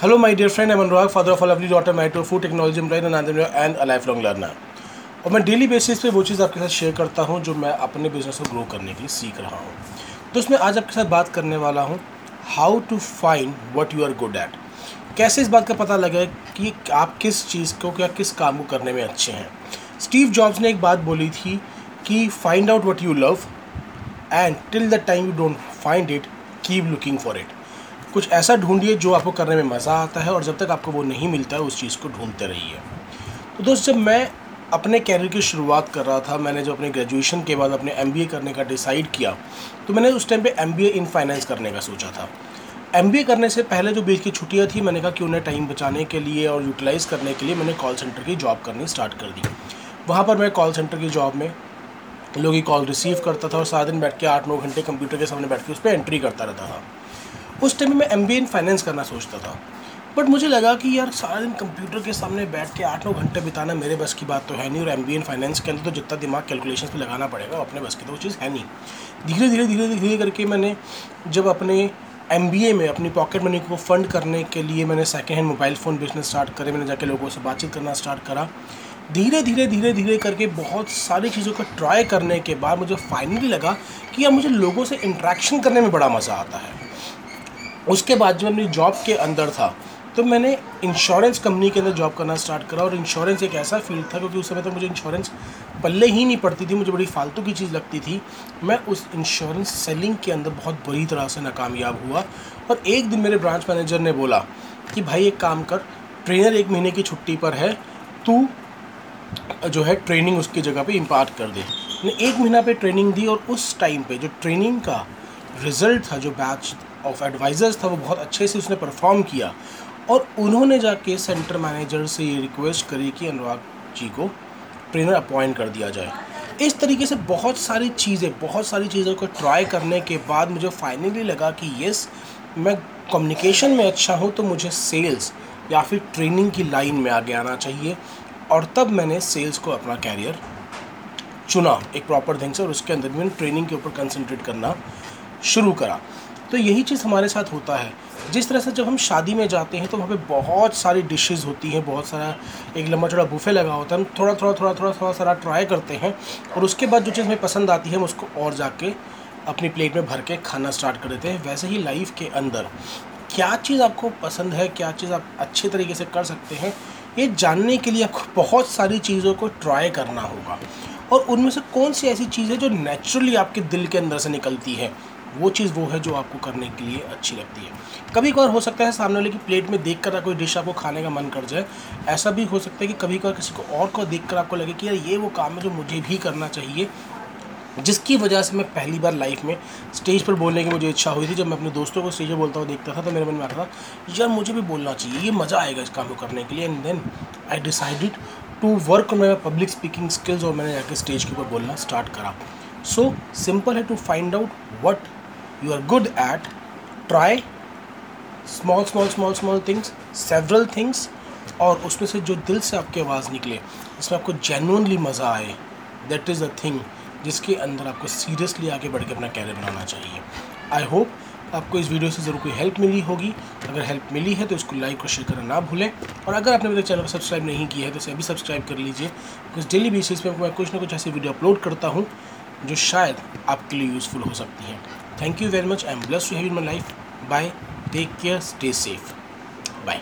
Hello, my dear friend. I'm Anurag, father of a lovely daughter, married to a food technology employee. और मैं daily basis पे वो चीज़ आपके साथ share करता हूँ जो मैं अपने बिज़नेस को ग्रो करने के लिए सीख रहा हूँ तो उसमें आज आपके साथ बात करने वाला हूँ how to find what you are good at कैसे इस बात का पता लगे कि आप किस चीज़ को या किस काम को करने में अच्छे हैं स्टीव जॉब्स ने एक बात बोली थी कि find out what you love and till the time you don't find it keep looking for it कुछ ऐसा ढूंढिए जो आपको करने में मज़ा आता है और जब तक आपको वो नहीं मिलता है, उस चीज़ को ढूंढते रहिए। तो दोस्त, जब मैं अपने कैरियर की शुरुआत कर रहा था, मैंने जब अपने ग्रेजुएशन के बाद अपने एमबीए करने का डिसाइड किया तो मैंने उस टाइम पे एमबीए इन फाइनेंस करने का सोचा था। एम करने से पहले जो बीच की छुट्टियाँ थी, मैंने कहा कि उन्हें टाइम बचाने के लिए और यूटिलाइज़ करने के लिए मैंने कॉल सेंटर की जॉब करनी स्टार्ट कर दी। वहाँ पर मैं कॉल सेंटर की जॉब में लोगों की कॉल रिसीव करता था और सारा दिन बैठ के आठ नौ घंटे कंप्यूटर के सामने बैठ के उस पर एंट्री करता रहता था। उस टाइम में एम इन फाइनेंस करना सोचता था। बट मुझे लगा कि यार सारा दिन कंप्यूटर के सामने बैठ के आठ नौ घंटे बिताना मेरे बस की बात तो है नहीं, और एम इन फाइनेंस के अंदर तो जितना दिमाग कैलकुलेशन पे लगाना पड़ेगा अपने बस की तो वो चीज़ है नहीं। धीरे धीरे धीरे धीरे करके मैंने जब अपने एमबीए में, अपनी पॉकेट मनी को फंड करने के लिए मैंने second hand mobile phone business start करे, मैंने जाके लोगों से बातचीत करना स्टार्ट करा। धीरे धीरे धीरे धीरे करके बहुत सारी चीज़ों को ट्राई करने के बाद मुझे फाइनली लगा कि यार मुझे लोगों से इंट्रैक्शन करने में बड़ा मज़ा आता है। उसके बाद जब अपनी जॉब के अंदर था तो मैंने इंश्योरेंस कंपनी के अंदर जॉब करना स्टार्ट करा और इंश्योरेंस एक ऐसा फ़ील्ड था क्योंकि उस समय तो मुझे इंश्योरेंस पल्ले ही नहीं पड़ती थी, मुझे बड़ी फालतू की चीज़ लगती थी। मैं उस इंश्योरेंस सेलिंग के अंदर बहुत बुरी तरह से नाकामयाब हुआ और एक दिन मेरे ब्रांच मैनेजर ने बोला कि, भाई एक काम कर ट्रेनर एक महीने की छुट्टी पर है, तू जो है ट्रेनिंग उसकी जगह पे इम्पार्ट कर दे। मैंने एक महीना पे ट्रेनिंग दी और उस टाइम पे जो ट्रेनिंग का रिज़ल्ट था, जो बैच ऑफ़ एडवाइज़र्स था, वो बहुत अच्छे से उसने परफॉर्म किया। और उन्होंने जाके सेंटर मैनेजर से ये रिक्वेस्ट करी कि अनुराग जी को ट्रेनर अपॉइंट कर दिया जाए। इस तरीके से बहुत सारी चीज़ें, बहुत सारी चीज़ों को ट्राई करने के बाद मुझे फाइनली लगा कि यस मैं कम्युनिकेशन में अच्छा हूँ तो मुझे सेल्स या फिर ट्रेनिंग की लाइन में आगे आना चाहिए। और तब मैंने सेल्स को अपना कैरियर चुना, एक प्रॉपर ढंग से, और उसके अंदर भी मैंने ट्रेनिंग के ऊपर कंसंट्रेट करना शुरू करा। तो यही चीज़ हमारे साथ होता है। जिस तरह से जब हम शादी में जाते हैं तो वहाँ पे बहुत सारी डिशेस होती हैं, बहुत सारा एक लंबा चौड़ा बुफे लगा होता है। हम थोड़ा थोड़ा थोड़ा थोड़ा थोड़ा सारा ट्राई करते हैं और उसके बाद जो चीज़ हमें पसंद आती है, हम उसको और जाके अपनी प्लेट में भर के खाना स्टार्ट कर देते हैं। वैसे ही लाइफ के अंदर क्या चीज़ आपको पसंद है, क्या चीज़ आप अच्छे तरीके से कर सकते हैं, ये जानने के लिए आपको बहुत सारी चीज़ों को ट्राई करना होगा। और उनमें से कौन सी ऐसी चीज़ है जो नेचुरली आपके दिल के अंदर से निकलती है? वो चीज़ वो है जो आपको करने के लिए अच्छी लगती है। कभी कभार हो सकता है सामने वाले की प्लेट में देख कर कोई डिश आपको खाने का मन कर जाए। ऐसा भी हो सकता है कि कभी कभार किसी को और को देख कर आपको लगे कि यार ये वो काम है जो मुझे भी करना चाहिए। जिसकी वजह से मैं पहली बार लाइफ में स्टेज पर बोलने की मुझे इच्छा हुई थी। जब मैं अपने दोस्तों को स्टेज पर बोलता हुआ देखता था तो मेरे मन में आता था यार मुझे भी बोलना चाहिए, ये मज़ा आएगा इस काम को करने के लिए। And then I decided to work my public speaking skills और मैंने जाकर स्टेज के ऊपर बोलना स्टार्ट करा। सो सिंपल है to find out what you are good at try small small small small things, several things, और उसमें से जो दिल से आपकी आवाज़ निकले, इसमें आपको जेनुअनली मज़ा आए। दैट इज़ अ थिंग जिसके अंदर आपको सीरियसली आगे बढ़ के अपना कैरियर बनाना चाहिए। आई होप आपको इस वीडियो से ज़रूर कोई हेल्प मिली होगी। अगर हेल्प मिली है तो इसको लाइक और शेयर करना ना भूलें। और अगर आपने मेरे चैनल को सब्सक्राइब नहीं किया है तो इसे अभी सब्सक्राइब कर लीजिए। बिकॉज़ डेली बेसिस पे मैं कुछ ना कुछ ऐसी वीडियो अपलोड करता हूँ, जो शायद आपके लिए यूज़फुल हो सकती हैं। Thank you very much. I'm blessed to have you in my life. Bye. Take care. Stay safe. Bye.